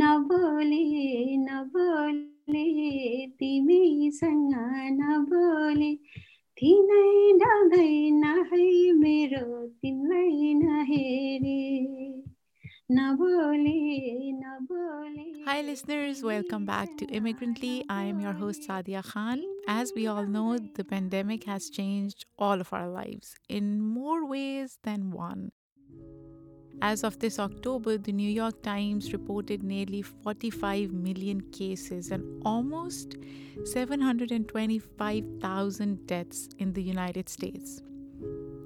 नबोले नबोले तिमीसँग नबोले तिनै डल्दै नहे मेरो तिमीलाई नहेरे Hi, listeners, welcome back to Immigrantly. I am your host, Saadia Khan. As we all know, the pandemic has changed all of our lives in more ways than one. As of this October, the New York Times reported nearly 45 million cases and almost 725,000 deaths in the United States.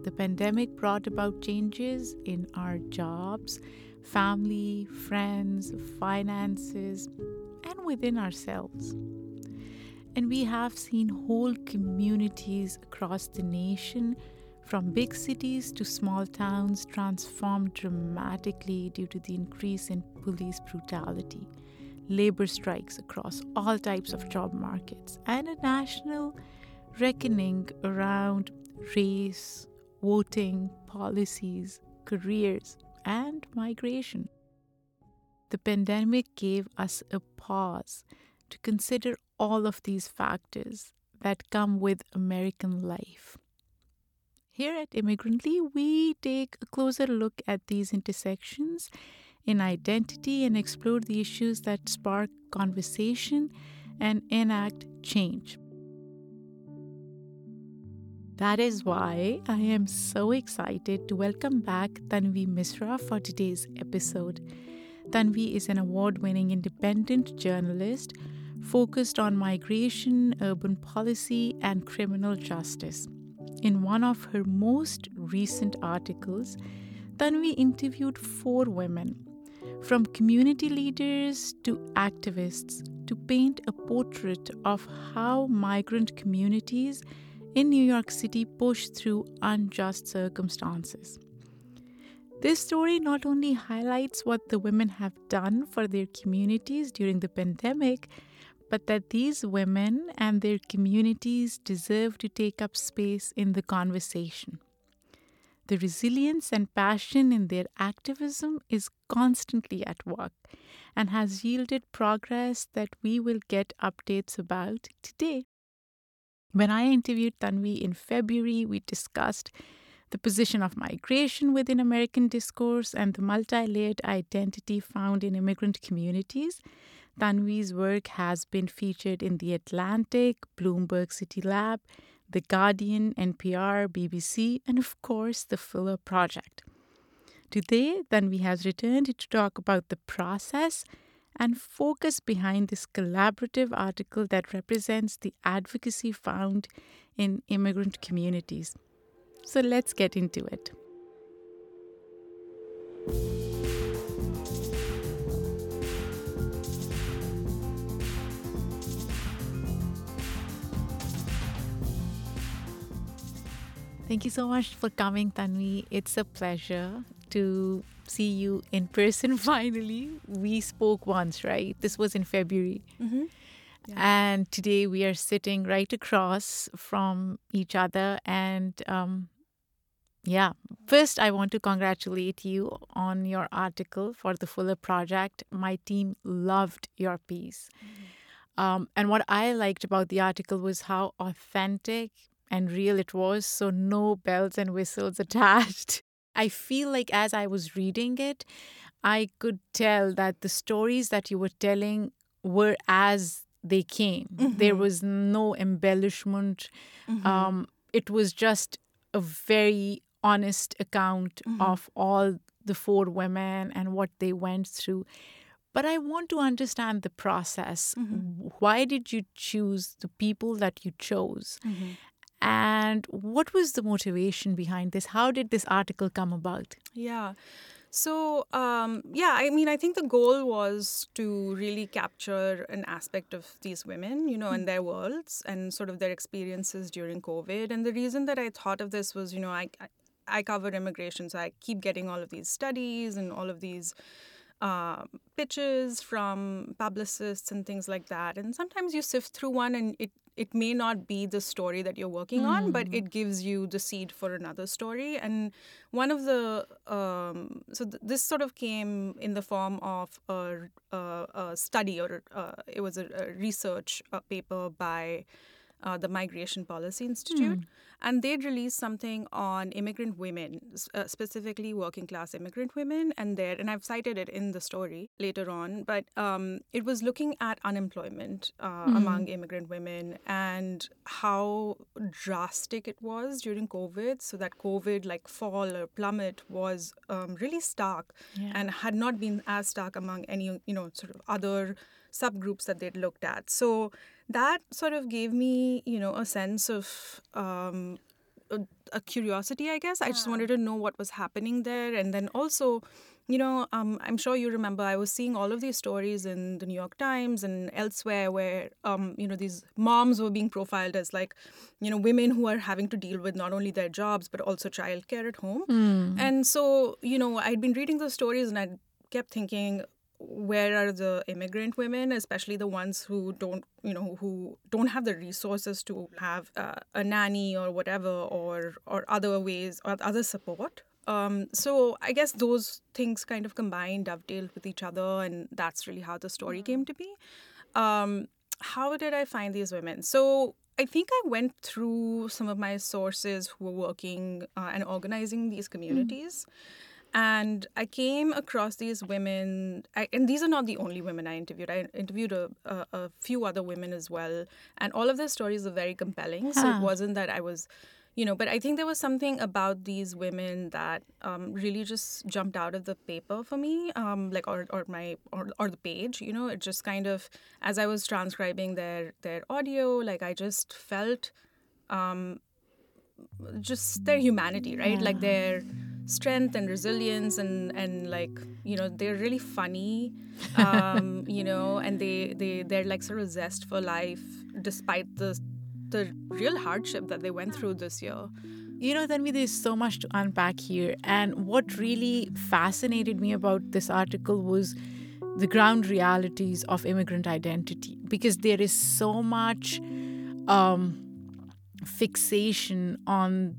The pandemic brought about changes in our jobs family, friends, finances, and within ourselves. And we have seen whole communities across the nation, from big cities to small towns, transformed dramatically due to the increase in police brutality, labor strikes across all types of job markets, and a national reckoning around race, voting, policies, careers, and migration. The pandemic gave us a pause to consider all of these factors that come with American life. Here at Immigrantly, we take a closer look at these intersections in identity and explore the issues that spark conversation and enact change. That is why I am so excited to welcome back Tanvi Misra for today's episode. Tanvi is an award winning independent journalist focused on migration, urban policy, and criminal justice. In one of her most recent articles, Tanvi interviewed four women, from community leaders to activists, to paint a portrait of how migrant communities in New York City push through unjust circumstances. This story not only highlights what the women have done for their communities during the pandemic, but that these women and their communities deserve to take up space in the conversation. The resilience and passion in their activism is constantly at work and has yielded progress that we will get updates about today. When I interviewed Tanvi in February, we discussed the position of migration within American discourse and the multi layered identity found in immigrant communities. Tanvi's work has been featured in The Atlantic, Bloomberg City Lab, The Guardian, NPR, BBC, and of course, the Fuller Project. Today, Tanvi has returned to talk about the process and focus behind this collaborative article that represents the advocacy found in immigrant communities. So let's get into it. Thank you so much for coming, Tanvi. It's a pleasure to see you in person finally. We spoke once, right? This was in February. Mm-hmm. Yeah. And today we are sitting right across from each other. And um, yeah, first I want to congratulate you on your article for the Fuller Project. My team loved your piece. Mm-hmm. Um, and what I liked about the article was how authentic and real it was. So, no bells and whistles attached. I feel like as I was reading it, I could tell that the stories that you were telling were as they came. Mm-hmm. There was no embellishment. Mm-hmm. Um, it was just a very honest account mm-hmm. of all the four women and what they went through. But I want to understand the process. Mm-hmm. Why did you choose the people that you chose? And what was the motivation behind this? How did this article come about? Yeah. So, um, yeah, I mean, I think the goal was to really capture an aspect of these women, you know, and their worlds and sort of their experiences during COVID. And the reason that I thought of this was, you know, I, I, I cover immigration, so I keep getting all of these studies and all of these um, pitches from publicists and things like that. And sometimes you sift through one and it, it may not be the story that you're working on, but it gives you the seed for another story. And one of the, um, so th- this sort of came in the form of a, a, a study or uh, it was a, a research uh, paper by uh, the Migration Policy Institute, and they'd released something on immigrant women, uh, specifically working class immigrant women, and there, and I've cited it in the story later on, but um, it was looking at unemployment uh, among immigrant women and how drastic it was during COVID. So that COVID like fall or plummet was um, really stark Yeah. and had not been as stark among any you know sort of other subgroups that they'd looked at. So that sort of gave me, you know, a sense of um, a, a curiosity, I guess. I just wanted to know what was happening there. And then also, you know, um, I'm sure you remember I was seeing all of these stories in the New York Times and elsewhere where, um, you know, these moms were being profiled as like, you know, women who are having to deal with not only their jobs, but also childcare at home. And so, you know, I'd been reading those stories and I kept thinking, where are the immigrant women especially the ones who don't you know who don't have the resources to have uh, a nanny or whatever or or other ways or other support. Um, so i guess those things kind of combined dovetailed with each other and that's really how the story came to be. Um, how did i find these women? So I think I went through some of my sources who were working uh, and organizing these communities. And I came across these women, I, and these are not the only women I interviewed. I interviewed a, a, a few other women as well. And all of their stories are very compelling. So Huh. it wasn't that I was, you know, but I think there was something about these women that um, really just jumped out of the paper for me, um, like, or, or my, or, or the page, you know, it just kind of, as I was transcribing their, their audio, like, I just felt, um, just their humanity, right? Like their strength and resilience and and like you know they're really funny, um, you know, and they they they're like sort of zest for life despite the the real hardship that they went through this year. You know, Tanvi, there's so much to unpack here. And what really fascinated me about this article was the ground realities of immigrant identity because there is so much um, fixation on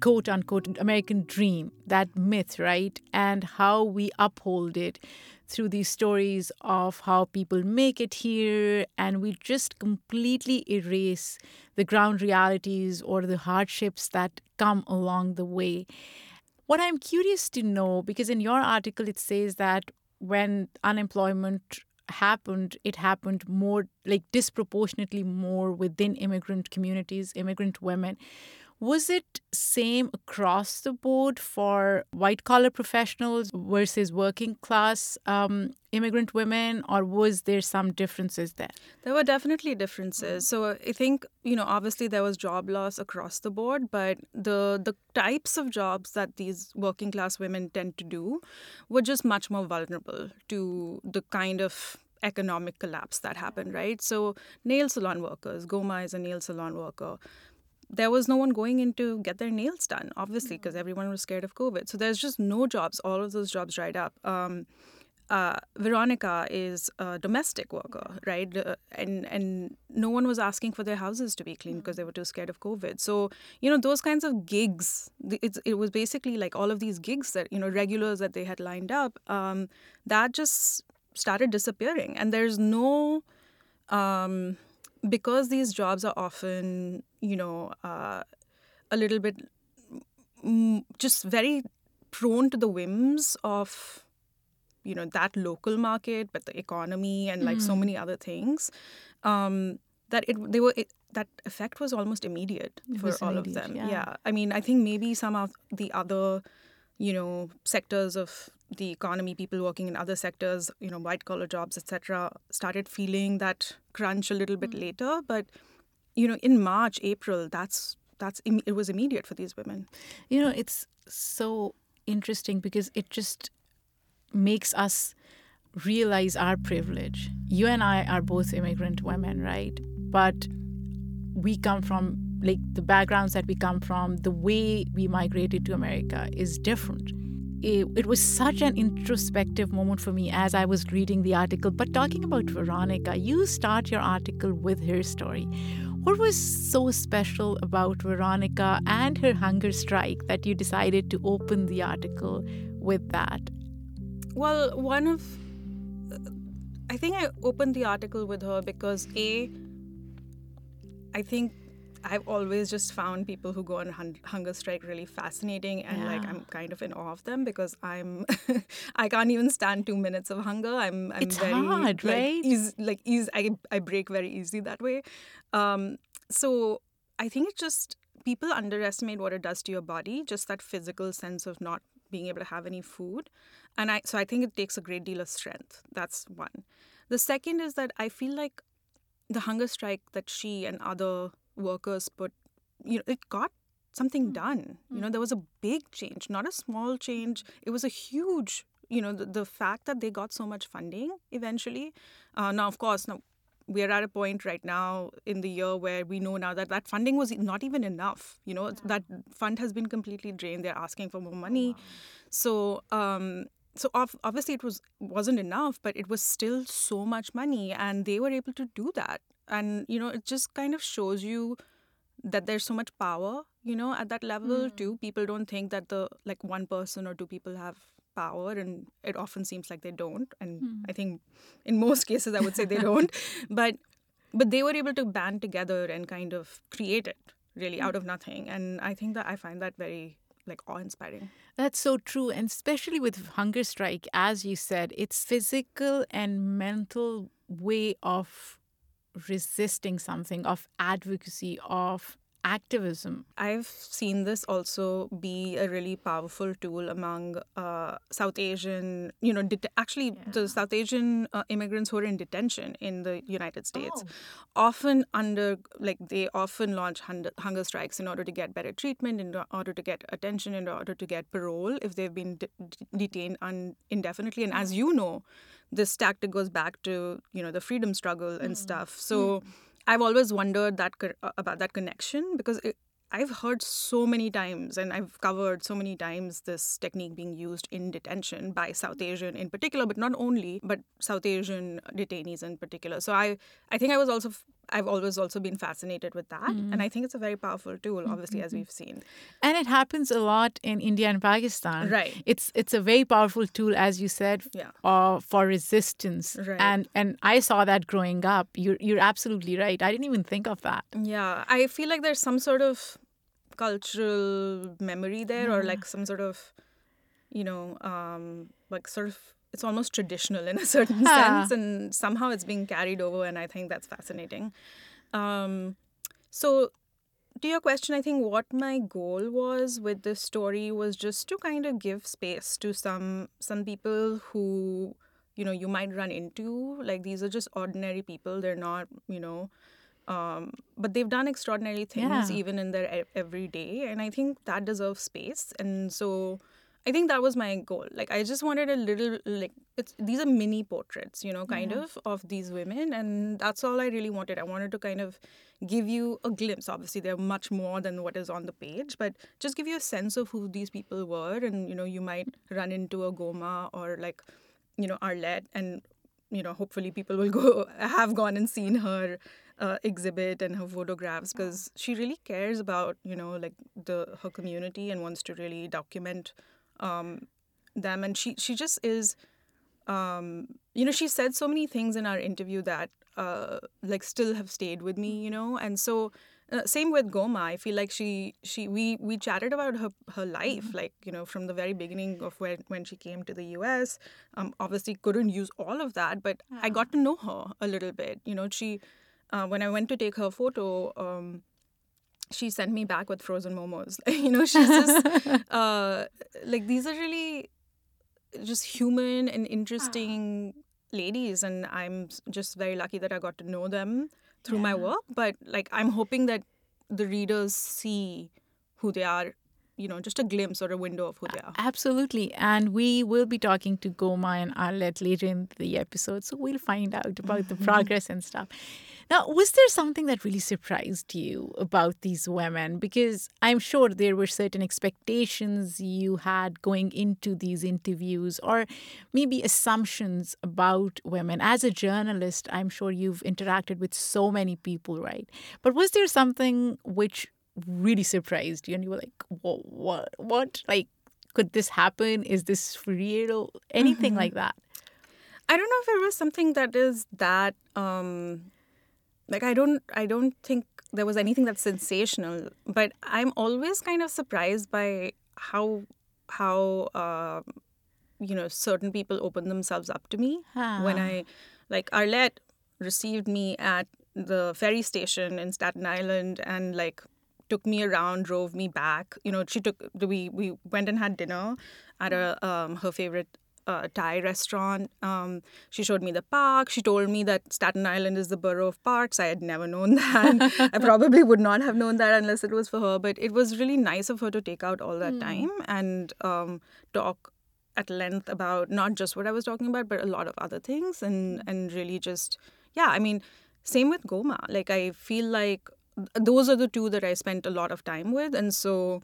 quote unquote American dream, that myth, right? And how we uphold it through these stories of how people make it here, and we just completely erase the ground realities or the hardships that come along the way. What I'm curious to know, because in your article it says that when unemployment happened, it happened more like disproportionately more within immigrant communities, immigrant women. Was it same across the board for white collar professionals versus working class um, immigrant women, or was there some differences there? There were definitely differences. So I think you know obviously there was job loss across the board, but the the types of jobs that these working class women tend to do were just much more vulnerable to the kind of economic collapse that happened. Right. So nail salon workers, Goma is a nail salon worker. There was no one going in to get their nails done, obviously, because everyone was scared of COVID. So there's just no jobs. All of those jobs dried up. Um, uh, Veronica is a domestic worker, right? Uh, and and no one was asking for their houses to be cleaned because they were too scared of COVID. So you know those kinds of gigs. It's, it was basically like all of these gigs that you know regulars that they had lined up. Um, that just started disappearing, and there's no. Um, because these jobs are often, you know, uh, a little bit mm, just very prone to the whims of you know that local market but the economy and like so many other things um that it they were it, that effect was almost immediate It for all of them. yeah. i mean i think maybe some of the other you know sectors of the economy people working in other sectors you know white collar jobs etc started feeling that crunch a little bit later but you know in march april that's that's it was immediate for these women You know, it's so interesting because it just makes us realize our privilege. You and I are both immigrant women, right? But we come from like the backgrounds that we come from, the way we migrated to America is different. it, it was such an introspective moment for me as I was reading the article. But talking about Veronica, you start your article with her story. What was so special about Veronica and her hunger strike that you decided to open the article with that? Well, one of I think I opened the article with her because A, I think I've always just found people who go on hun- hunger strike really fascinating, and like I'm kind of in awe of them because I'm I can't even stand two minutes of hunger. I'm I'm It's very hard, like, right? like easy, I I break very easily that way. Um, so I think it's just people underestimate what it does to your body, just that physical sense of not being able to have any food, and I so I think it takes a great deal of strength. That's one. The second is that I feel like the hunger strike that she and other workers put, you know, it got something done. You know, there was a big change, not a small change. It was a huge, you know, the, the fact that they got so much funding eventually. Uh, now, of course, now we're at a point right now in the year where we know now that that funding was not even enough. You know, that fund has been completely drained. They're asking for more money. So, um, so obviously it was wasn't enough, but it was still so much money, and they were able to do that. And you know, it just kind of shows you that there's so much power. You know, at that level hmm. too. People don't think that the like one person or two people have power, and it often seems like they don't. And hmm. I think in most cases, I would say they don't. But but they were able to band together and kind of create it really out of nothing. And I think that I find that very like awe-inspiring. That's so true. And especially with hunger strike, as you said, it's physical and mental way of resisting something, of advocacy, of activism. I've seen this also be a really powerful tool among uh, South Asian, you know, det- actually the South Asian uh, immigrants who are in detention in the United States. Often under, like, they often launch hunger, hunger strikes in order to get better treatment, in order to get attention, in order to get parole if they've been de- detained un- indefinitely. And as you know, this tactic goes back to, you know, the freedom struggle and stuff. So. I've always wondered that uh, about that connection because it, I've heard so many times and I've covered so many times this technique being used in detention by South Asian in particular, but not only, but South Asian detainees in particular. So I, I think I was also, f- I've always also been fascinated with that, and I think it's a very powerful tool, obviously, as we've seen. And it happens a lot in India and Pakistan. Right. It's it's a very powerful tool, as you said, Yeah. uh, for resistance. Right. And and I saw that growing up. You're you're absolutely right. I didn't even think of that. Yeah, I feel like there's some sort of cultural memory there, or like some sort of, you know, um, like sort of, it's almost traditional in a certain sense, and somehow it's being carried over, and I think that's fascinating. Um, so, to your question, I think what my goal was with this story was just to kind of give space to some some people who you know you might run into like these are just ordinary people they're not you know um, but they've done extraordinary things Yeah. even in their e- everyday and i think that deserves space and so i think that was my goal. Like i just wanted a little like it's these are mini portraits you know kind of of these women and that's all i really wanted. I wanted to kind of give you a glimpse. Obviously they're much more than what is on the page but just give you a sense of who these people were and you know you might run into a goma or like you know arlette and you know hopefully people will go have gone and seen her uh, exhibit and her photographs because she really cares about you know like the her community and wants to really document um, them and she she just is um, you know she said so many things in our interview that uh, like still have stayed with me you know and so uh, same with Goma. I feel like she she we we chatted about her her life, like you know from the very beginning of when when she came to the U.S. Um, obviously couldn't use all of that, but I got to know her a little bit. You know, she uh, when I went to take her photo. Um, she sent me back with frozen momos. you know, she's just uh, like these are really just human and interesting ladies, and I'm just very lucky that I got to know them through my work. But like, I'm hoping that the readers see who they are, you know, just a glimpse or a window of who they are. Absolutely. And we will be talking to Goma and Arlette later in the episode. So we'll find out about the progress and stuff. Now, was there something that really surprised you about these women? Because I'm sure there were certain expectations you had going into these interviews, or maybe assumptions about women. As a journalist, I'm sure you've interacted with so many people, right? But was there something which really surprised you and you were like, what, what, what? Like, could this happen? Is this real? Anything like that? I don't know if there was something that is that um like I don't I don't think there was anything that's sensational, but I'm always kind of surprised by how how uh, you know certain people open themselves up to me when Ah. I like Arlette received me at the ferry station in Staten Island and like took me around, drove me back. You know, she took we we went and had dinner at a um, her favorite uh, Thai restaurant. Um, she showed me the park. She told me that Staten Island is the borough of parks. I had never known that. I probably would not have known that unless it was for her. But it was really nice of her to take out all that time and um, talk at length about not just what I was talking about, but a lot of other things, and and really just yeah. I mean, same with Goma. Like I feel like those are the two that I spent a lot of time with, and so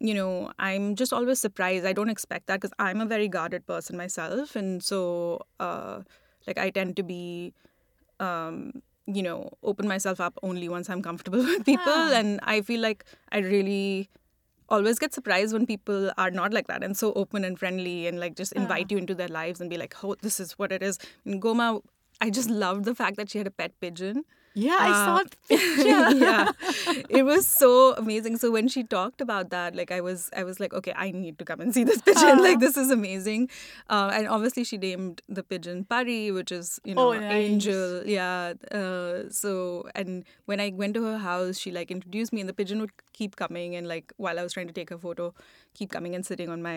you know i'm just always surprised. I don't expect that because i'm a very guarded person myself. And so uh like i tend to be um you know open myself up only once i'm comfortable with people. Ah. and i feel like i really always get surprised when people are not like that and so open and friendly and like just invite you into their lives and be like oh this is what it is. And goma i just loved the fact that she had a pet pigeon Yeah, I Uh, saw the picture. yeah. It was so amazing. So when she talked about that like i was i was like okay i need to come and see this pigeon. Like this is amazing. Uh, and obviously she named the pigeon pari which is you know Oh, nice. angel. Yeah uh, so and when i went to her house she like introduced me and the pigeon would keep coming and like while i was trying to take a photo keep coming and sitting on my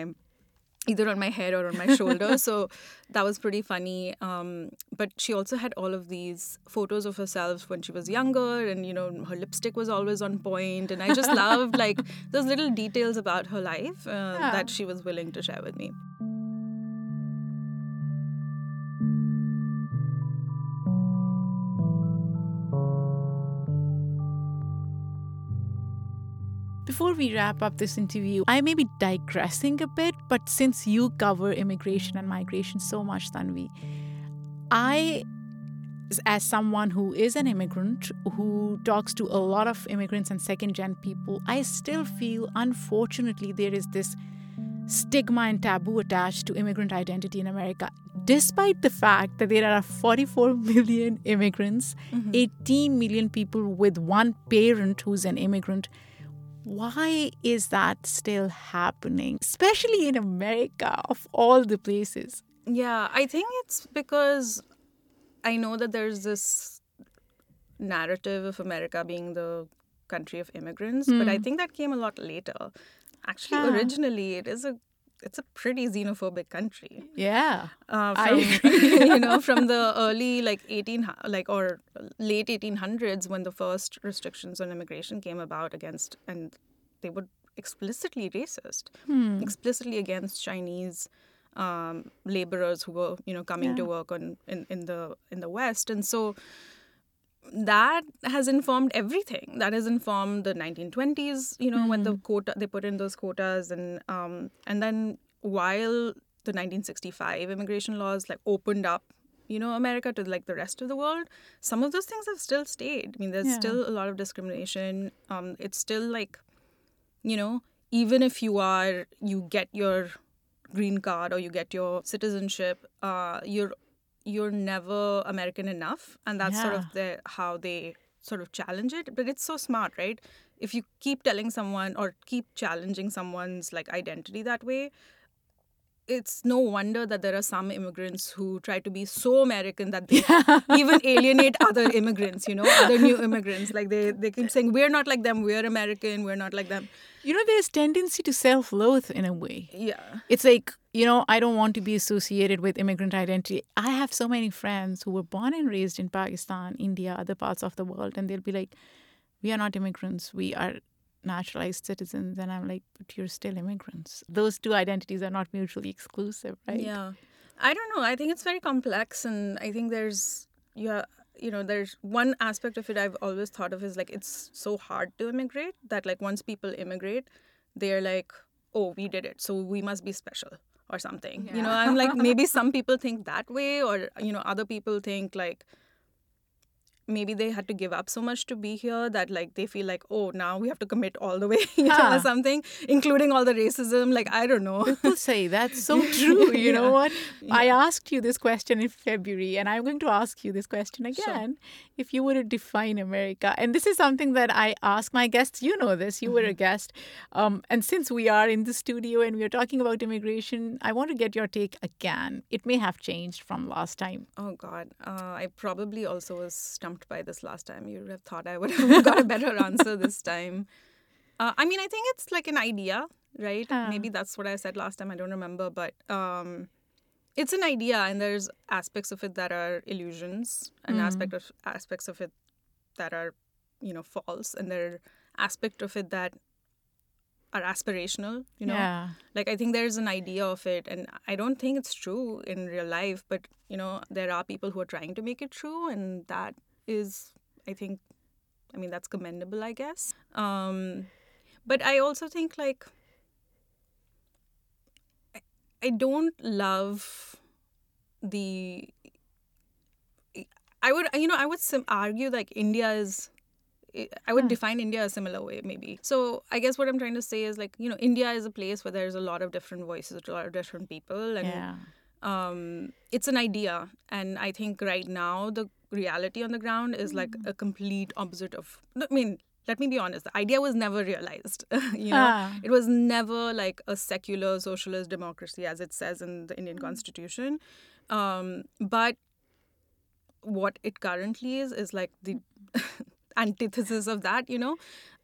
either on my head or on my shoulder. so that was pretty funny. Um, but she also had all of these photos of herself when she was younger, and you know her lipstick was always on point, and I just loved like those little details about her life uh, Yeah. that she was willing to share with me. Before we wrap up this interview, I may be digressing a bit, but since you cover immigration and migration so much, Tanvi, I, as someone who is an immigrant, who talks to a lot of immigrants and second gen people, I still feel, unfortunately, there is this stigma and taboo attached to immigrant identity in America, despite the fact that there are 44 million immigrants, mm-hmm. 18 million people with one parent who's an immigrant. Why is that still happening, especially in America, of all the places? Yeah, I think it's because I know that there's this narrative of America being the country of immigrants, but I think that came a lot later. Actually, Ah. originally it is a it's a pretty xenophobic country. Yeah. Uh, from you know from the early like 18 like or late 1800s when the first restrictions on immigration came about against and they were explicitly racist explicitly against chinese um, laborers who were you know coming to work on in, in the in the west and so that has informed everything. That has informed the 1920s you know when the quota they put in those quotas and um and then while the 1965 immigration laws like opened up you know america to like the rest of the world some of those things have still stayed. I mean there's Yeah. still a lot of discrimination. Um it's still like you know even if you are you get your green card or you get your citizenship uh you're you're never american enough and that's sort of the how they sort of challenge it but it's so smart right? If you keep telling someone or keep challenging someone's like identity that way it's no wonder that there are some immigrants who try to be so American that they even alienate other immigrants, you know, other new immigrants. Like they, they keep saying, we're not like them, we're American, we're not like them. You know, there's tendency to self-loathe in a way. Yeah. It's like, you know, I don't want to be associated with immigrant identity. I have so many friends who were born and raised in Pakistan, India, other parts of the world, and they'll be like, we are not immigrants. We are naturalized citizens, and I'm like, but you're still immigrants. Those two identities are not mutually exclusive, right? Yeah. I don't know. I think it's very complex, and I think there's yeah, you know, there's one aspect of it I've always thought of is like it's so hard to immigrate that like once people immigrate, they're like, oh, we did it, so we must be special or something. You know, I'm like maybe some people think that way, or you know, other people think like maybe they had to give up so much to be here that like they feel like oh now we have to commit all the way you know, or something including all the racism like i don't know people say that's so true you yeah. know what yeah. i asked you this question in february and i'm going to ask you this question again sure. if you were to define america and this is something that i ask my guests you know this you mm-hmm. were a mm-hmm. guest um, and since we are in the studio and we're talking about immigration i want to get your take again it may have changed from last time oh god uh, i probably also was stumped stumped by this last time. You would have thought I would have got a better answer this time. Uh, I mean, I think it's like an idea, right? Maybe that's what I said last time. I don't remember, but um, it's an idea, and there's aspects of it that are illusions, and mm. aspect of aspects of it that are, you know, false, and there are aspect of it that are aspirational you know yeah. like i think there's an idea of it and i don't think it's true in real life but you know there are people who are trying to make it true and that is i think i mean that's commendable i guess um but i also think like I, I don't love the i would you know i would sim- argue like india is I would define India a similar way, maybe. So I guess what I'm trying to say is like, you know, India is a place where there's a lot of different voices, a lot of different people, and yeah. Um, it's an idea. And I think right now the reality on the ground is like a complete opposite of i mean let me be honest the idea was never realized you know? Ah. it was never like a secular socialist democracy as it says in the indian constitution. Um, but what it currently is is like the antithesis of that you know?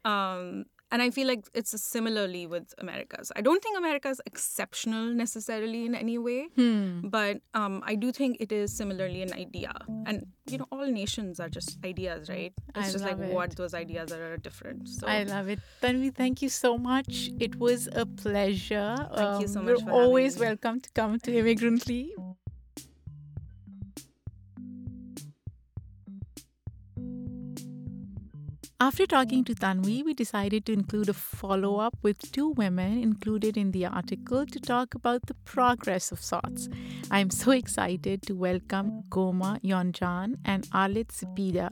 Um, and I feel like it's similarly with Americas. I don't think America is exceptional necessarily in any way, hmm. but um, I do think it is similarly an idea. And you know, all nations are just ideas, right? It's I just like it. what those ideas are, are different. So I love it. Tanvi, thank you so much. It was a pleasure. Thank um, you so um, much. You're always welcome to come to Immigrantly. After talking to Tanvi, we decided to include a follow up with two women included in the article to talk about the progress of sorts. I am so excited to welcome Goma Yonjan and Arlette Cepeda.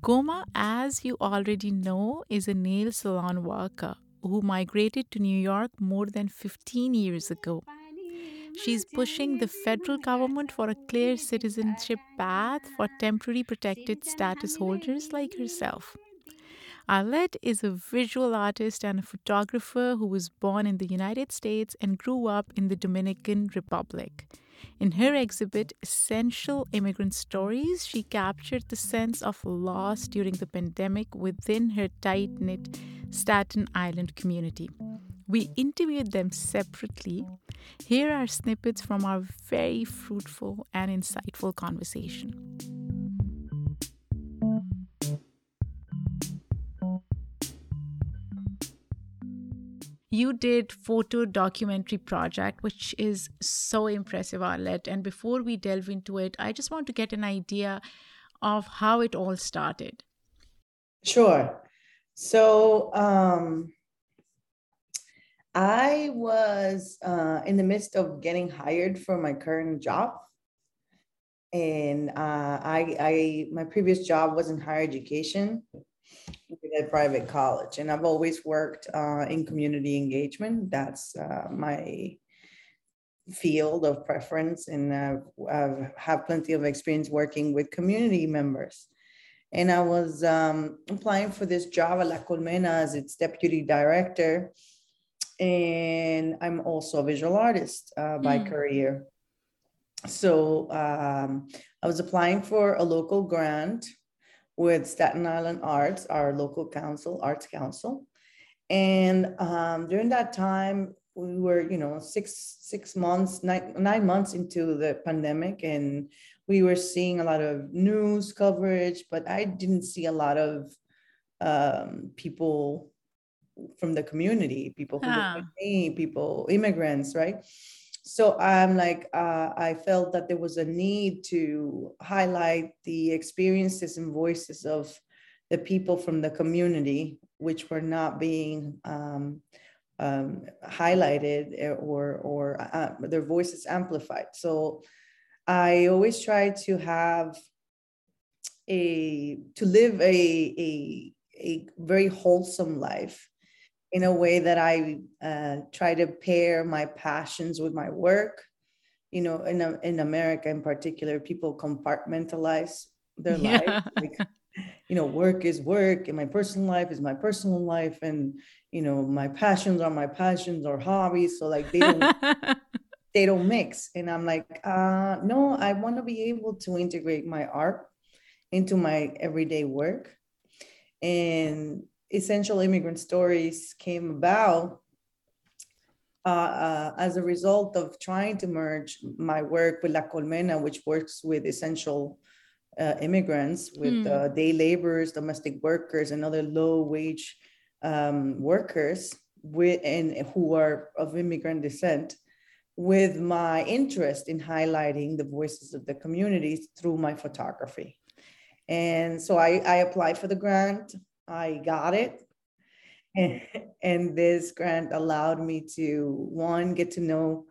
Goma, as you already know, is a nail salon worker who migrated to New York more than 15 years ago. She's pushing the federal government for a clear citizenship path for temporary protected status holders like herself. Arlette is a visual artist and a photographer who was born in the United States and grew up in the Dominican Republic. In her exhibit, Essential Immigrant Stories, she captured the sense of loss during the pandemic within her tight knit Staten Island community. We interviewed them separately. Here are snippets from our very fruitful and insightful conversation. You did photo documentary project which is so impressive arlette. And before we delve into it i just want to get an idea of how it all started. Sure. So um, i was uh, in the midst of getting hired for my current job. And uh, I, I my previous job was in higher education at private college, and I've always worked uh, in community engagement. That's uh, my field of preference, and uh, I have plenty of experience working with community members. And I was um, applying for this job at La Colmena as its deputy director, and I'm also a visual artist uh, by mm. career. So um, I was applying for a local grant with Staten Island Arts, our local council, Arts Council. And um, during that time, we were, you know, six six months, nine, nine months into the pandemic, and we were seeing a lot of news coverage, but I didn't see a lot of um, people from the community, people who look Ah. like me, people, immigrants, right? So I'm like, uh, I felt that there was a need to highlight the experiences and voices of the people from the community, which were not being um, um, highlighted eh, or or uh, their voices amplified. So I always try to have a to live a a a very wholesome life in a way that I uh, try to pair my passions with my work. You know, in in America in particular, people compartmentalize their Yeah. life. Like, you know, work is work, and my personal life is my personal life, and you know, my passions are my passions or hobbies. So like they don't they don't mix. And I'm like, uh, no, I want to be able to integrate my art into my everyday work. And Essential Immigrant Stories came about uh, uh, as a result of trying to merge my work with La Colmena, which works with essential uh, immigrants, with uh, day laborers, domestic workers, and other low wage um, workers with, and who are of immigrant descent with my interest in highlighting the voices of the communities through my photography. And so I, I applied for the grant, I got it. And, and this grant allowed me to, one, get to know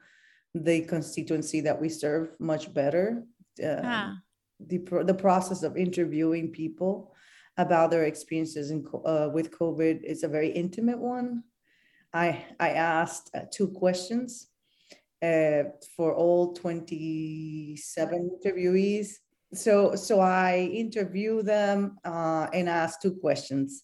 the constituency that we serve much better. Ah. the, the process of interviewing people about their experiences in, co- uh, with COVID is a very intimate one. I, I asked uh, two questions uh, for all 27 interviewees. So, so I interview them uh, and ask two questions.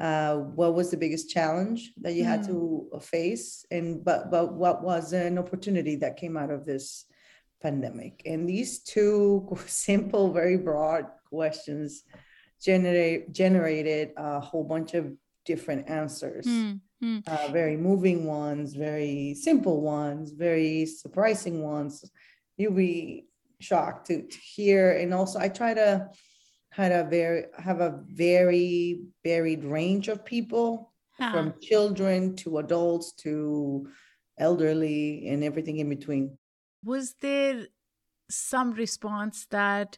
Uh, what was the biggest challenge that you had to face? And but but what was an opportunity that came out of this pandemic? And these two simple, very broad questions generate generated a whole bunch of different answers Hmm, hmm. uh, very moving ones, very simple ones, very surprising ones. You'll be shocked to, to hear. And also, I try to had a very have a very varied range of people, Ah. from children to adults to elderly and everything in between. was there some response that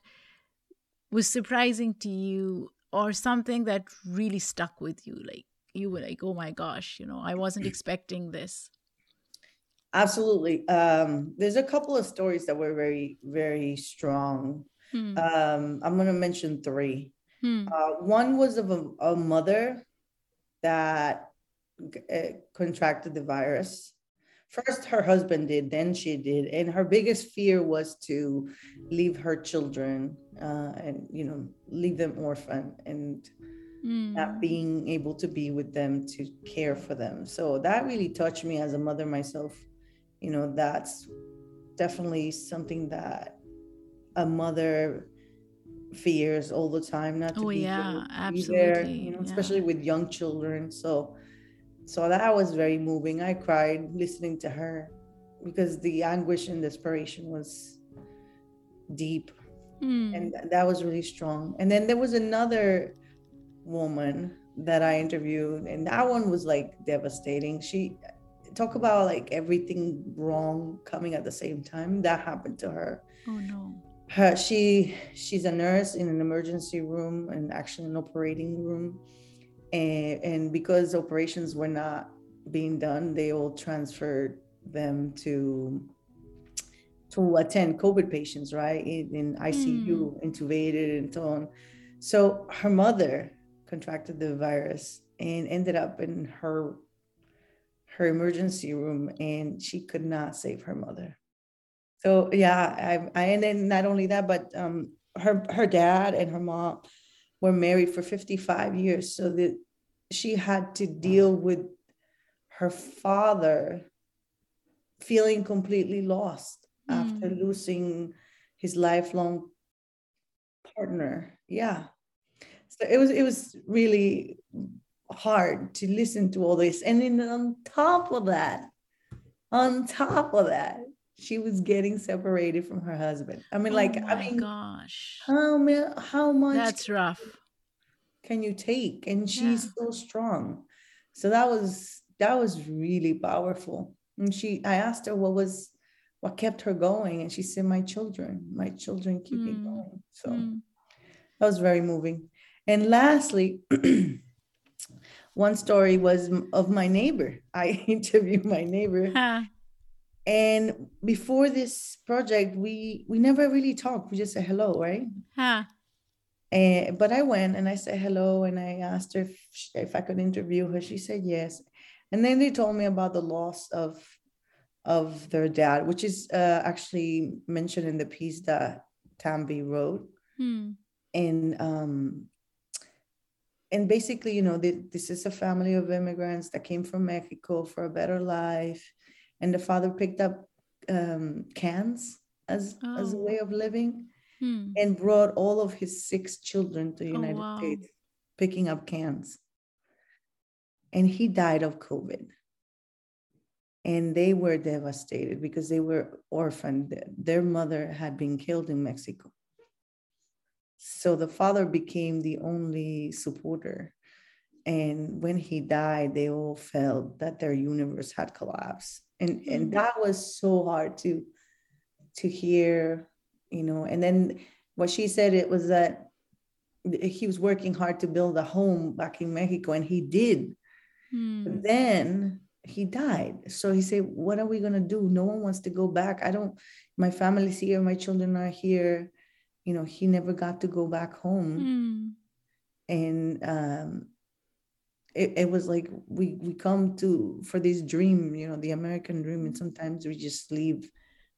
was surprising to you or something that really stuck with you like you were like oh my gosh you know i wasn't expecting this Absolutely. Um, there's a couple of stories that were very, very strong. Hmm, Um, I'm going to mention three. hmm, Uh, one was of a, a mother that g- uh, contracted the virus. First, her husband did, then she did, and her biggest fear was to leave her children uh, and you know leave them orphan and hmm. not being able to be with them to care for them. So that really touched me as a mother myself. You know, that's definitely something that a mother fears all the time not to Oh, be, yeah, be there, absolutely, you know, yeah. especially with young children. So so that was very moving. I cried listening to her because the anguish and desperation was deep Hmm, and that was really strong. And then there was another woman that I interviewed, and that one was like devastating. She talk about like everything wrong coming at the same time. That happened to her. oh no Her she she's a nurse in an emergency room and actually an operating room, and and because operations were not being done, they all transferred them to to attend COVID patients, right? In, in ICU, hmm. intubated, and so on. So her mother contracted the virus and ended up in her her emergency room, and she could not save her mother. So yeah, I, I and then not only that, but um, her her dad and her mom were married for 55 years, so that she had to deal with her father feeling completely lost after losing his lifelong partner. Yeah. So it was it was really hard to listen to all this. And then on top of that, on top of that, she was getting separated from her husband. I mean, like, oh I mean, gosh how how much that's rough can you take? And she's Yeah. so strong. so that was that was really powerful and she i asked her what was what kept her going and she said my children my children keep me Mm. going so Mm. that was very moving and lastly one story was of my neighbor i interviewed my neighbor Huh. and before this project we we never really talked we just said hello right Huh. and but I went and I said hello and I asked her if, sh- if I could interview her. She said yes. And then they told me about the loss of of their dad, which is uh, actually mentioned in the piece that Tanvi wrote. Hmm. And um, and basically, you know, th- this is a family of immigrants that came from Mexico for a better life, and the father picked up um, cans as as a Oh. way of living Hmm. and brought all of his six children to the Oh, United wow. States, picking up cans. And he died of COVID. And they were devastated because they were orphaned. Their mother had been killed in Mexico. So the father became the only supporter. And when he died, they all felt that their universe had collapsed. And, and Mm. that was so hard to, to hear you know and then what she said it was that he was working hard to build a home back in mexico and he did Hmm. then he died so he said what are we going to do no one wants to go back i don't my family's here my children are here you know he never got to go back home Hmm. and um it, it was like we we come to for this dream you know the american dream and sometimes we just leave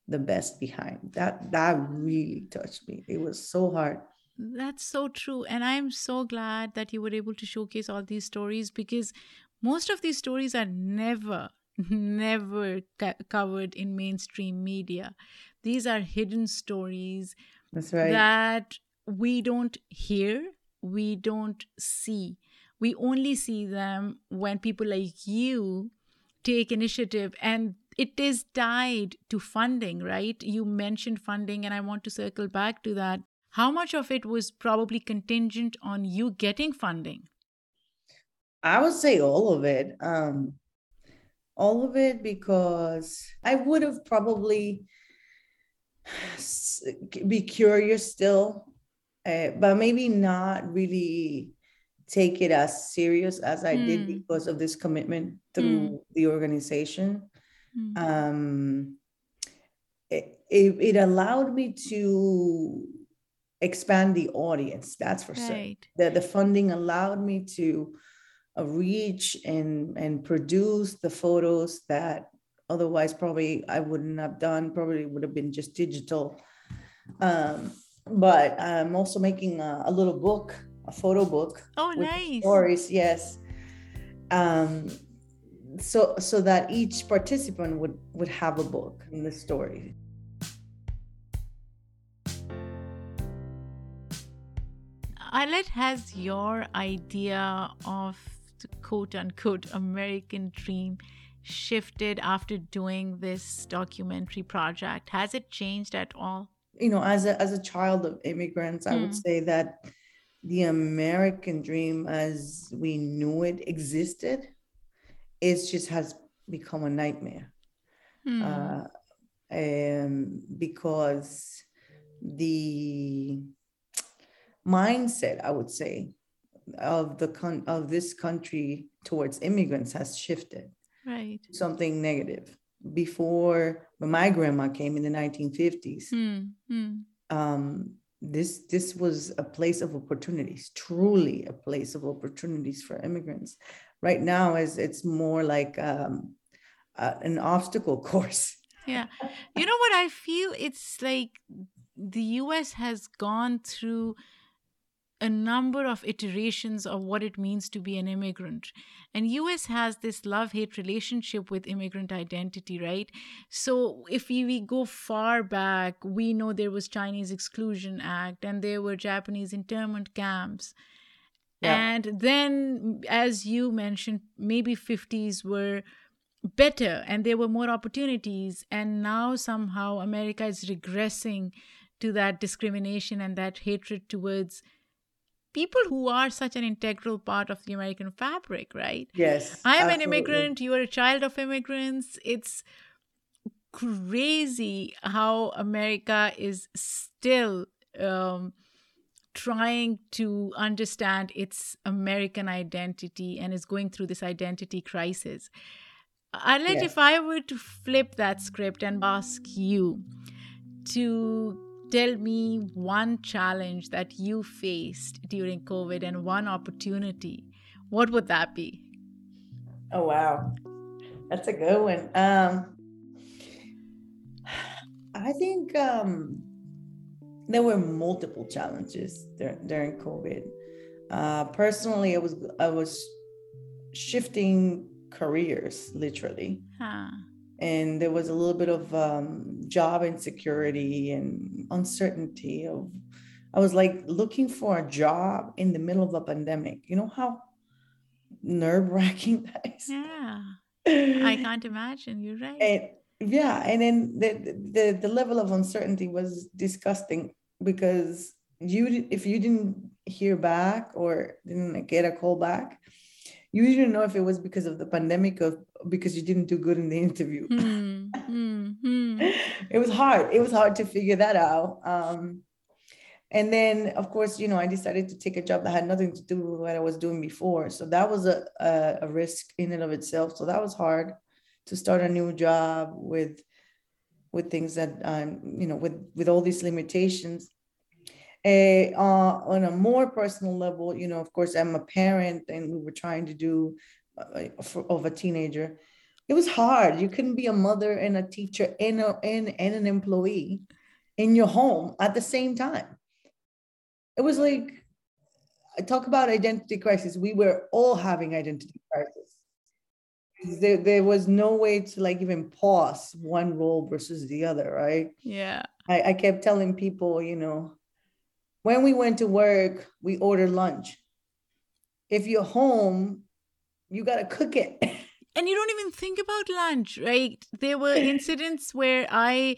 the best behind that that really touched me it was so hard That's so true. And I'm so glad that you were able to showcase all these stories because most of these stories are never, never co- covered in mainstream media. These are hidden stories that's right that we don't hear, we don't see. We only see them when people like you take initiative and it is tied to funding, right? You mentioned funding, and I want to circle back to that. How much of it was probably contingent on you getting funding? i would say all of it um all of it because i would have probably be curious still uh, but maybe not really take it as serious as i did Hmm. because of this commitment through the organization Hmm. um, it, it, it allowed me to expand the audience that's for right. the, the funding allowed me to uh, reach and and produce the photos that otherwise probably i wouldn't have done probably would have been just digital. Um, but i'm also making a, a little book a photo book Oh, nice. stories yes. Um so so that each participant would would have a book in the story. Arlette has your idea of the quote unquote American dream shifted after doing this documentary project? Has it changed at all? you know as a as a child of immigrants i would Mm. say that the american dream as we knew it existed it just has become a nightmare Hmm. uh, um, because the mindset, I would say, of the con- of this country towards immigrants has shifted right. something negative. Before, when my grandma came in the 1950s, Hmm. Hmm. um, this this was a place of opportunities, truly a place of opportunities for immigrants. Right now, is it's more like um, uh, an obstacle course. Yeah. You know what I feel? It's like the US has gone through a number of iterations of what it means to be an immigrant. And US has this love-hate relationship with immigrant identity, right? So if we, we go far back, we know there was Chinese Exclusion Act and there were Japanese internment camps. Yeah. And then, as you mentioned, maybe 50s were better and there were more opportunities. And now somehow America is regressing to that discrimination and that hatred towards people who are such an integral part of the American fabric, right? Yes. I'm absolutely. an immigrant, you're a child of immigrants. It's crazy how America is still um, trying to understand its American identity and is going through this identity crisis. Arlette, Yes. if I were to flip that script and ask you to tell me one challenge that you faced during COVID and one opportunity, what would that be? Oh wow, that's a good one. Um, I think um, there were multiple challenges dur- during COVID. Uh, personally, I was I was shifting careers literally, Huh. And there was a little bit of um, job insecurity and uncertainty. Of I was like looking for a job in the middle of a pandemic. You know how nerve wracking that is. Yeah. I can't imagine. You're right. and yeah and then the, the the level of uncertainty was disgusting because you if you didn't hear back or didn't get a call back you didn't know if it was because of the pandemic or because you didn't do good in the interview. Hmm, hmm. it was hard. It was hard to figure that out. Um and then of course you know i decided to take a job that had nothing to do with what i was doing before. So that was a, a, a risk in and of itself. So that was hard to start a new job with with things that um you know with with all these limitations Eh, uh, on a more personal level you know of course i'm a parent and we were trying to do uh, for, of a teenager. It was hard. You couldn't be a mother and a teacher and, a, and, and an employee in your home at the same time. It was like I talk about identity crisis. We were all having identity crisis. There, there was no way to like even pause one role versus the other right? Yeah. I, I kept telling people you know when we went to work we ordered lunch if you're home you got to cook it And you don't even think about lunch, right? There were incidents where I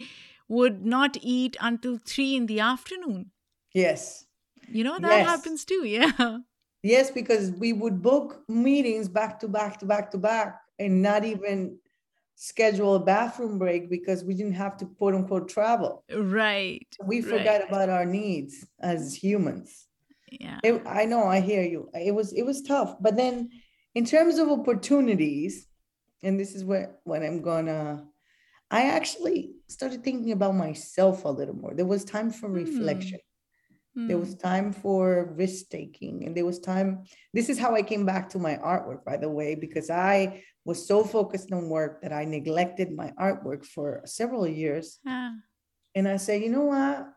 would not eat until three in the afternoon. yes You know, that Yes. happens too. Yeah. Yes, because we would book meetings back to back to back to back and not even schedule a bathroom break because we didn't have to quote unquote travel. Right. We Right. forgot about our needs as humans. Yeah. It, I know, I hear you. It was it was tough. But then in terms of opportunities, and this is where when I'm gonna I actually started thinking about myself a little more. There was time for Hmm. reflection. There Hmm. was time for risk taking, and there was time. This is how I came back to my artwork, by the way, because I was so focused on work that I neglected my artwork for several years. Ah, And I said, you know what?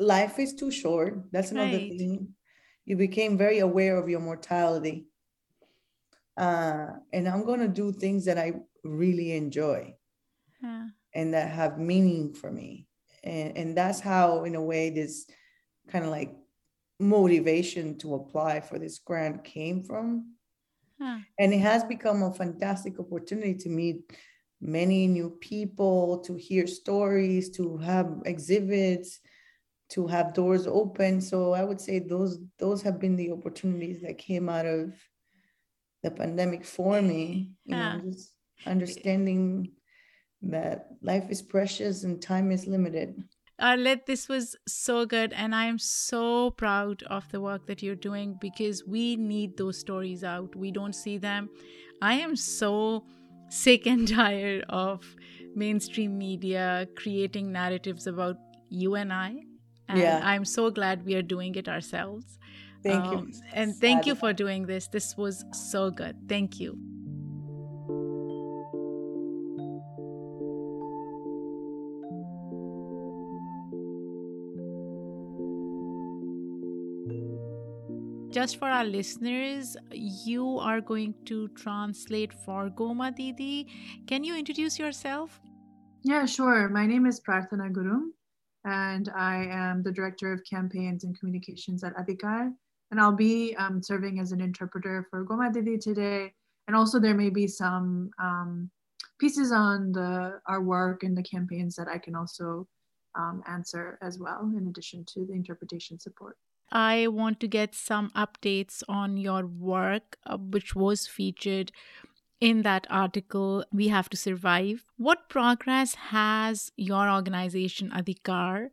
Life is too short. That's another Right. thing. You became very aware of your mortality. Uh, and I'm going to do things that I really enjoy ah. and that have meaning for me. And, and that's how, in a way, this kind of like motivation to apply for this grant came from. Ah. And it has become a fantastic opportunity to meet many new people, to hear stories, to have exhibits, to have doors open. So I would say those those have been the opportunities that came out of the pandemic for me. You Yeah. know, just understanding that life is precious and time is limited. Arlette, this was so good, and I am so proud of the work that you're doing because we need those stories out. We don't see them. I am so sick and tired of mainstream media creating narratives about you and I. And Yeah. I'm so glad we are doing it ourselves. Thank Um, you. And thank you for doing this. This was so good. Thank you. Just for our listeners, you are going to translate for Goma Didi. Can you introduce yourself? Yeah, sure. My name is Prarthana Gurung, and I am the Director of Campaigns and Communications at Adhikaar. And I'll be um, serving as an interpreter for Goma Didi today. And also, there may be some um, pieces on the our work and the campaigns that I can also um, answer as well, in addition to the interpretation support. I want to get some updates on your work, uh, which was featured in that article, We Have to Survive. What progress has your organization, Adhikaar,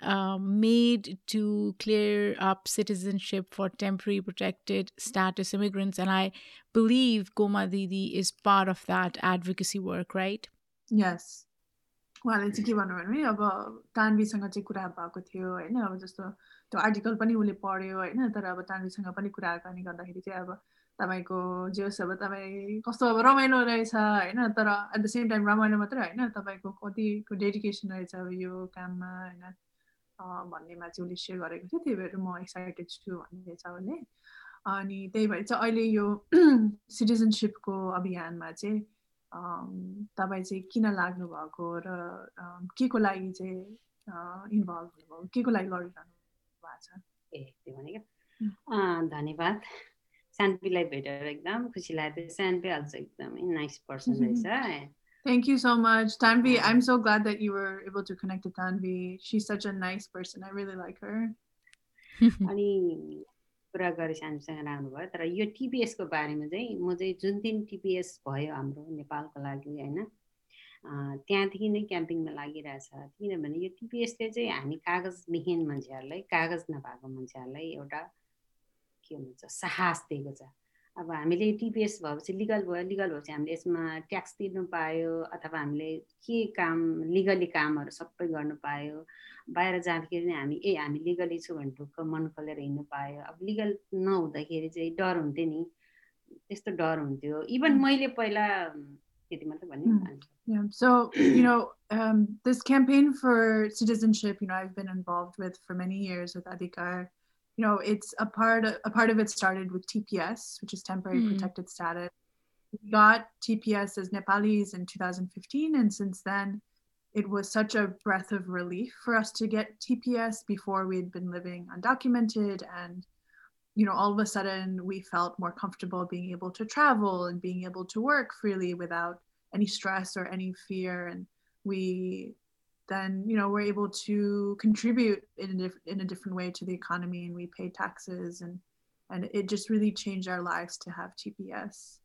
uh, made to clear up citizenship for temporary protected status immigrants? And I believe Goma Didi is part of that advocacy work, right? Yes. उहाँले चाहिँ के भन्नुभयो भने अब तान्वीसँग चाहिँ कुरा भएको थियो होइन अब जस्तो त्यो आर्टिकल पनि उसले पढ्यो होइन? तर अब तान्वीसँग पनि कुराकानी गर्दाखेरि चाहिँ अब तपाईँको जे होस् अब तपाईँ कस्तो अब रमाइलो रहेछ होइन? तर एट द सेम टाइम रमाइलो मात्रै होइन तपाईँको कतिको डेडिकेसन रहेछ अब यो काममा होइन? भन्नेमा चाहिँ उसले सेयर गरेको थियो त्यही भएर म एक्साइटेड छु भन्ने छ उसले। अनि त्यही भएर चाहिँ अहिले यो सिटिजनसिपको अभियानमा चाहिँ तपाईँ चाहिँ किन लाग्नु भएको र के को लागि चाहिँ इन्भल्भ हुनुभयो के को लागि गरिरहनु छ ए त्यो भनेको धन्यवाद सानपीलाई भेटेर एकदम खुसी लाग्यो सानपी अल्सो एकदमै नाइस पर्सन रहेछ Thank you so much, Tanvi. I'm so glad that you were able to connect to Tanvi. She's such a nice person. I really like her. अनि कुरा गरे सानोसँग भयो तर यो टिपिएसको बारेमा चाहिँ म चाहिँ जुन दिन टिपिएस भयो हाम्रो नेपालको लागि होइन त्यहाँदेखि नै क्याम्पिङमा लागिरहेछ। किनभने यो टिपिएसले चाहिँ हामी कागज विहीन मान्छेहरूलाई कागज नभएको मान्छेहरूलाई एउटा के भन्छ साहस दिएको छ। अब हामीले टिपिएस भएपछि लिगल भयो लिगल भएपछि हामीले यसमा ट्याक्स तिर्नु पायो अथवा हामीले के काम लिगली कामहरू सबै गर्नु पायो। बाहिर जाँदाखेरि नै हामी ए हामी लिगली छु भने ढुक्क मन खोलेर हिँड्नु पायो। अब लिगल नहुँदाखेरि चाहिँ डर हुन्थ्यो नि। त्यस्तो डर हुन्थ्यो। इभन मैले पहिला Yeah. So, you know, um, this campaign for citizenship, you know, I've been involved with for many years with Adhikaar. You know, it's a part of, a part of it started with TPS, which is temporary mm. protected status. We got TPS as Nepalis in 2015, and since then, it was such a breath of relief for us to get TPS before we had been living undocumented and you know all of a sudden we felt more comfortable being able to travel and being able to work freely without any stress or any fear and we then you know we're able to contribute in a, diff- in a different way to the economy and we pay taxes and and it just really changed our lives to have TPS.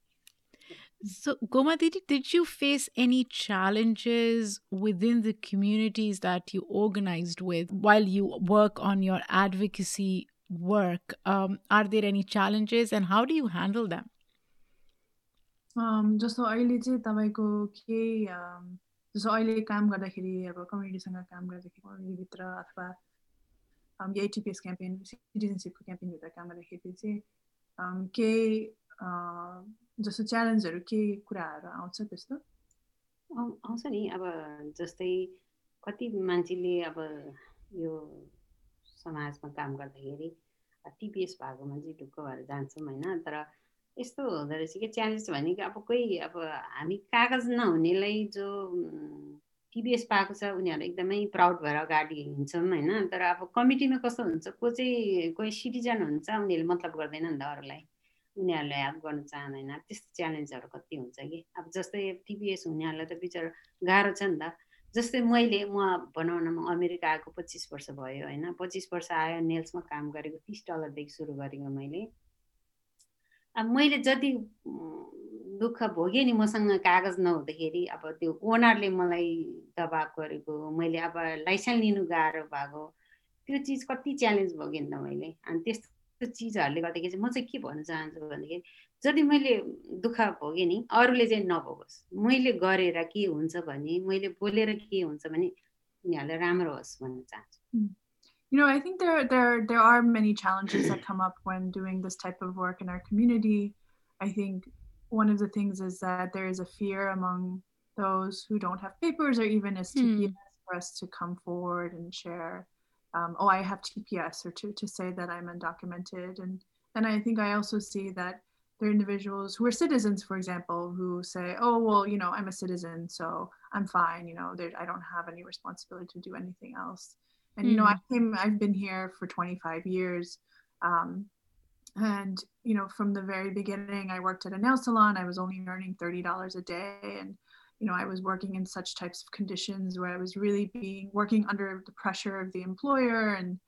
So, Goma Didi, did you face any challenges within the communities that you organized with while you work on your advocacy work? Um, are there any challenges and how do you handle them? Um, जस्तो अहिले चाहिँ तपाईँको के जस्तो अहिले काम गर्दाखेरि अब कम्युनिटीसँग काम गर्दाखेरि कम्युनिटीभित्र अथवा यही टिपिएस क्याम्पेन सिटिजनसिपको क्याम्पेनभित्र काम गर्दाखेरि चाहिँ केही जस्तो च्यालेन्जहरू केही कुराहरू आउँछ त्यस्तो आउँछ नि अब जस्तै कति मान्छेले अब यो समाजमा काम गर्दाखेरि टिपिएस भएको मान्छे ढुक्क भएर जान्छौँ होइन? तर यस्तो हुँदो रहेछ कि च्यालेन्ज भनेको अब कोही अब हामी कागज नहुनेलाई जो टिबिएस पाएको छ उनीहरू एकदमै प्राउड भएर अगाडि हिँड्छौँ होइन? तर अब कमिटीमा कस्तो हुन्छ को चाहिँ कोही सिटिजन हुन्छ उनीहरूले मतलब गर्दैन नि त अरूलाई। उनीहरूलाई हेल्प गर्नु चाहँदैन। त्यस्तो च्यालेन्जहरू कति हुन्छ कि? अब जस्तै टिबिएस हुनेहरूलाई त बिचरा गाह्रो छ नि त। जस्तै मैले म भनौँ न म अमेरिका आएको पच्चिस वर्ष भयो होइन? पच्चिस वर्ष आयो नेल्समा काम गरेको तिस डलरदेखि सुरु गरेको मैले। अब मैले जति दुःख भोगेँ नि मसँग कागज नहुँदाखेरि अब त्यो ओनरले मलाई दबाब गरेको मैले अब लाइसेन्स लिनु गाह्रो भएको त्यो चिज कति च्यालेन्ज भोगेँ नि त मैले। अनि त्यस्तो चिजहरूले गर्दाखेरि चाहिँ म चाहिँ के भन्न चाहन्छु भन्दाखेरि जति मैले दुःख भोगेँ नि अरूले चाहिँ नभोगोस् मैले गरेर के हुन्छ भने मैले बोलेर के हुन्छ भने उनीहरूलाई राम्रो होस् भन्न चाहन्छु You know, I think there there there are many challenges that come up when doing this type of work in our community. I think one of the things is that there is a fear among those who don't have papers or even as TPS hmm. for us to come forward and share, um, oh, I have TPS, or to, to say that I'm undocumented. And, and I think I also see that there are individuals who are citizens, for example, who say, oh, well, you know, I'm a citizen, so I'm fine, you know, I don't have any responsibility to do anything else. And mm. you know, I hmm. came. I've been here for 25 years, um, and you know, from the very beginning, I worked at a nail salon. I was only earning thirty dollars a day, and you know, I was working in such types of conditions where I was really being working under the pressure of the employer, and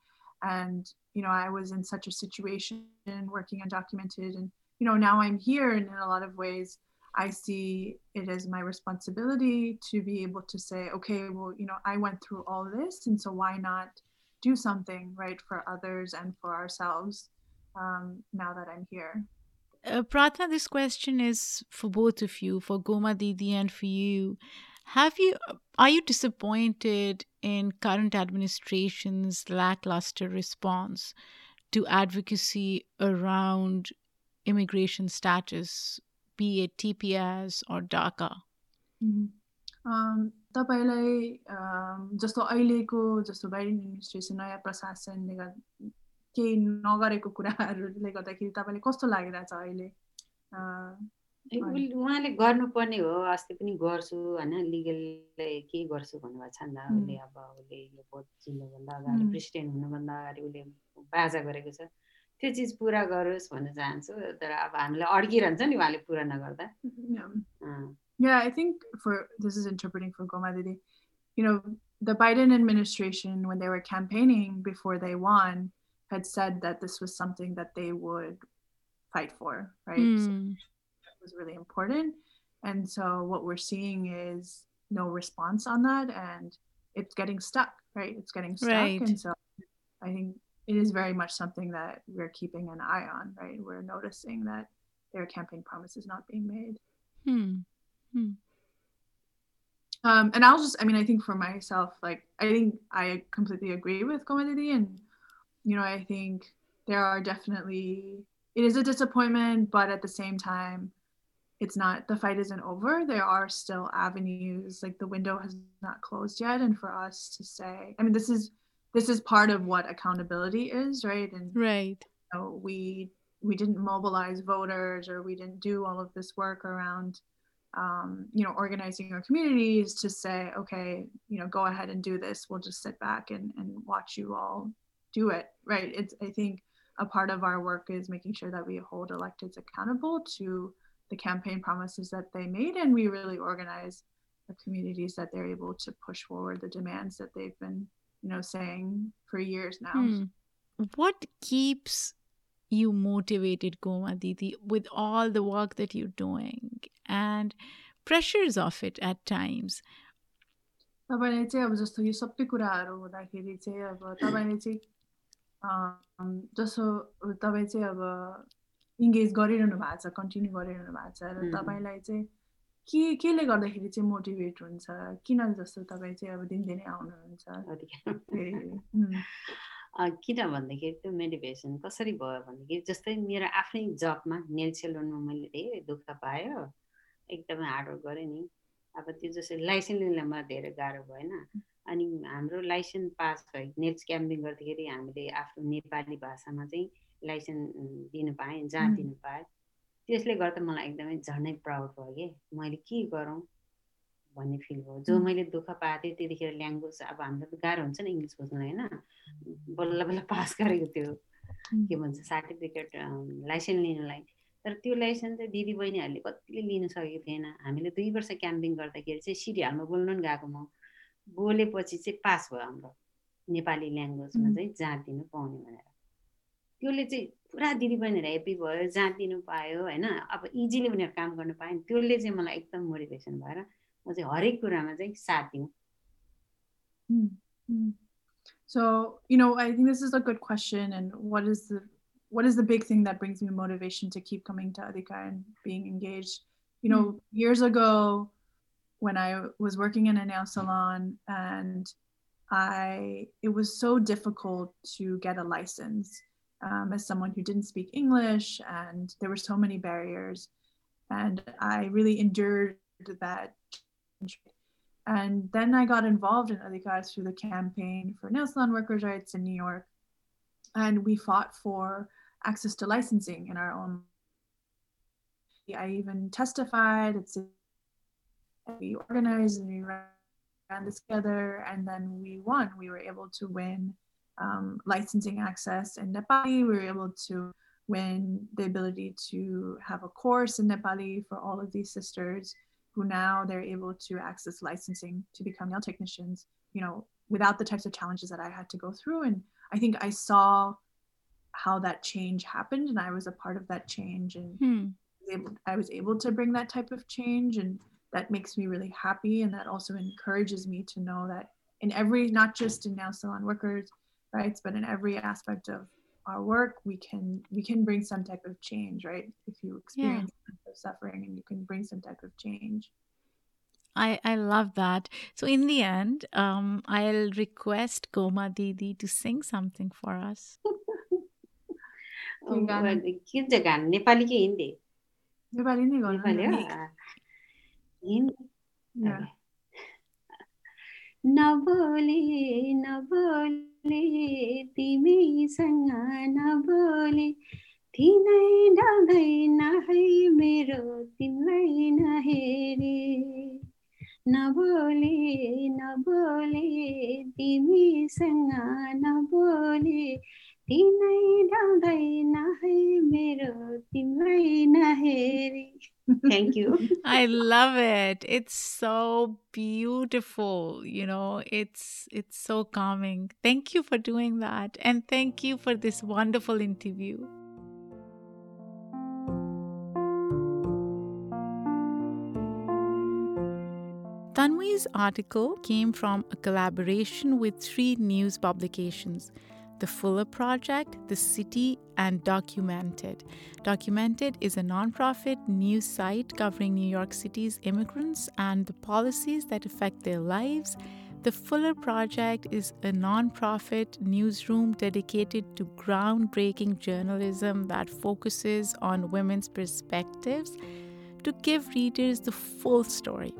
and you know i was in such a situation working undocumented and you know now i'm here and in a lot of ways i see it as my responsibility to be able to say okay well you know i went through all this and so why not do something right for others and for ourselves um, now that i'm here uh, Pratna, this question is for both of you, for Goma Didi and for you. Have you are you disappointed in current administration's lackluster response to advocacy around immigration status, be it TPS or DACA? तपाईँलाई जस्तो अहिलेको जस्तो Biden administration नयाँ प्रशासनले केही नगरेको कुराहरूले गर्दाखेरि तपाईँले कस्तो लागिरहेछ अहिले? उहाँले गर्नुपर्ने हो अस्ति पनि गर्छु होइन लिगलले के गर्छु भन्नुभएको छ नि त उसले अब उसले यो भोट चिन्नुभन्दा अगाडि प्रेसिडेन्ट हुनुभन्दा अगाडि उसले बाजा गरेको छ। त्यो चिज पुरा गरोस् भन्न चाहन्छु तर अब हामीलाई अड्किरहन्छ नि उहाँले पुरा नगर्दा। Yeah, I think for this is interpreting for Goma Didi, you know, the Biden administration, when they were campaigning before they won, had said that this was something that they would fight for, right? Mm. So that was really important. And so what we're seeing is no response on that and it's getting stuck, right? It's getting stuck. Right. And so I think it is very much something that we're keeping an eye on, right? We're noticing that their campaign promise is not being made. Hmm. Hmm. Um, and I'll just, I mean, I think for myself, like, I think I completely agree with Goma Didi and you know, I think there are definitely, it is a disappointment, but at the same time, it's not, the fight isn't over. There are still avenues, like the window has not closed yet. And for us to say, I mean, this is, this is part of what accountability is, right? And right. You know, we, we didn't mobilize voters or we didn't do all of this work around um, you know, organizing our communities to say, okay, you know, go ahead and do this. We'll just sit back and, and watch you all do it right it's i think a part of our work is making sure that we hold electeds accountable to the campaign promises that they made and we really organize the communities that they're able to push forward the demands that they've been you know saying for years now hmm. what keeps you motivated goma didi with all the work that you're doing and pressures of it at times तपाईँले चाहिँ अब जस्तो यो सबै कुराहरू हुँदाखेरि चाहिँ अब तपाईँले चाहिँ जसो तपाईँ चाहिँ अब इङ्गेज गरिरहनु भएको छ कन्टिन्यू गरिरहनु भएको छ र तपाईँलाई चाहिँ के केले गर्दाखेरि चाहिँ मोटिभेट हुन्छ? किन जस्तो तपाईँ चाहिँ अब दिनदिनै आउनुहुन्छ? किन भन्दाखेरि त्यो मेडिभेसन कसरी भयो भन्दाखेरि जस्तै मेरो आफ्नै जबमा नेल सेलुनमा मैले धेरै दुःख पायो एकदमै हार्डवर्क गरेँ नि। अब त्यो जस्तै लाइसेन्स लिनमा धेरै गाह्रो भएन। अनि हाम्रो लाइसेन्स पास भयो नेट्स क्याम्पिङ गर्दाखेरि हामीले आफ्नो नेपाली भाषामा चाहिँ लाइसेन्स दिनु पाएँ जहाँ दिनु पाएँ। त्यसले गर्दा मलाई एकदमै झन्डै प्राउड भयो कि मैले के गरौँ भन्ने फिल भयो। जो मैले दुःख पाएको थिएँ त्यतिखेर ल्याङ्ग्वेज अब हामीलाई त गाह्रो हुन्छ नि इङ्ग्लिस बुझ्नुलाई होइन? बल्ल बल्ल पास गरेको त्यो के भन्छ सर्टिफिकेट लाइसेन्स लिनुलाई। तर त्यो लाइसेन्स चाहिँ दिदी बहिनीहरूले कतिले लिन सकेको थिएन। हामीले दुई वर्ष क्याम्पिङ गर्दाखेरि चाहिँ सिरियलमा बोल्नु पनि गएको म। बोलेपछि चाहिँ पास भयो हाम्रो नेपाली ल्याङ्ग्वेजमा चाहिँ जाँच दिनु पाउने भनेर त्यसले चाहिँ पुरा दिदीबहिनीहरू ह्याप्पी भयो जाँच दिनु पायो होइन अब इजिली उनीहरू काम गर्नु पायो नि त्यसले चाहिँ मलाई एकदम मोटिभेसन भएर म चाहिँ हरेक कुरामा चाहिँ साथ दिउँ So, you know, I think this is a good question. And what is the what is the big thing that brings me motivation to keep coming to Adhikar and being engaged? You know, mm. years ago, when I was working in a nail salon and I it was so difficult to get a license um, as someone who didn't speak English and there were so many barriers. And I really endured that and then I got involved in Adhikaar through the campaign for nail salon workers' rights in New York. And we fought for access to licensing in our own. I even testified at we organized and we ran this together and then we won. We were able to win um, licensing access in Nepali. We were able to win the ability to have a course in Nepali for all of these sisters who now they're able to access licensing to become nail technicians, you know, without the types of challenges that I had to go through. And I think I saw how that change happened and I was a part of that change and Hmm. I was able to bring that type of change and that makes me really happy and that also encourages me to know that in every not just in nail salon workers rights but in every aspect of our work we can we can bring some type of change right if you experience some type of suffering and you can bring some type of change I, I love that. So in the end, um, I'll request Goma Didi to sing something for us. के गाना? के चाहिँ गाना नेपाली कि हिन्दी नेपाली नै गर्नु नेपाली नबोले नबोले तिमीसँग नबोले तिनै डल्दैन है मेरो तिमीलाई नहेरे नबोले नबोले तिमीसँग नबोले तिनै डाउँदैन है मेरो तिम्रै नहेरी Thank you. I love it. It's so beautiful. You know, it's it's so calming. Thank you for doing that and thank you for this wonderful interview. Tanvi's article came from a collaboration with three news publications. The Fuller Project, The City, and Documented. Documented is a nonprofit news site covering New York City's immigrants and the policies that affect their lives. The Fuller Project is a nonprofit newsroom dedicated to groundbreaking journalism that focuses on women's perspectives to give readers the full story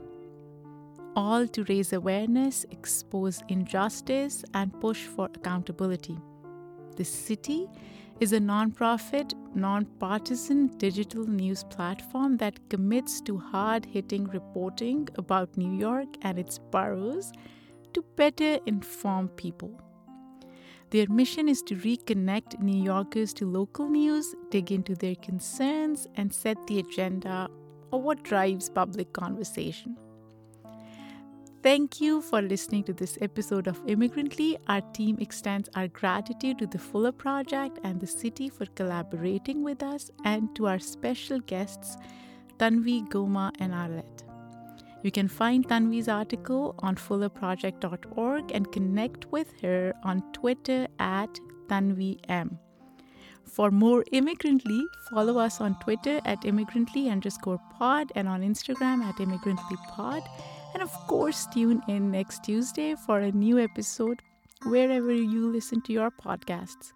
all to raise awareness, expose injustice, and push for accountability. The City is a nonprofit, nonpartisan digital news platform that commits to hard hitting reporting about New York and its boroughs to better inform people. Their mission is to reconnect New Yorkers to local news, dig into their concerns, and set the agenda of what drives public conversation. Thank you for listening to this episode of Immigrantly. Our team extends our gratitude to the Fuller Project and the city for collaborating with us, and to our special guests, Tanvi, Goma, and Arlette. You can find Tanvi's article on fullerproject.org and connect with her on Twitter at TanviM. For more Immigrantly, follow us on Twitter at immigrantly underscore pod and on Instagram at immigrantlypod. And of course, tune in next Tuesday for a new episode wherever you listen to your podcasts.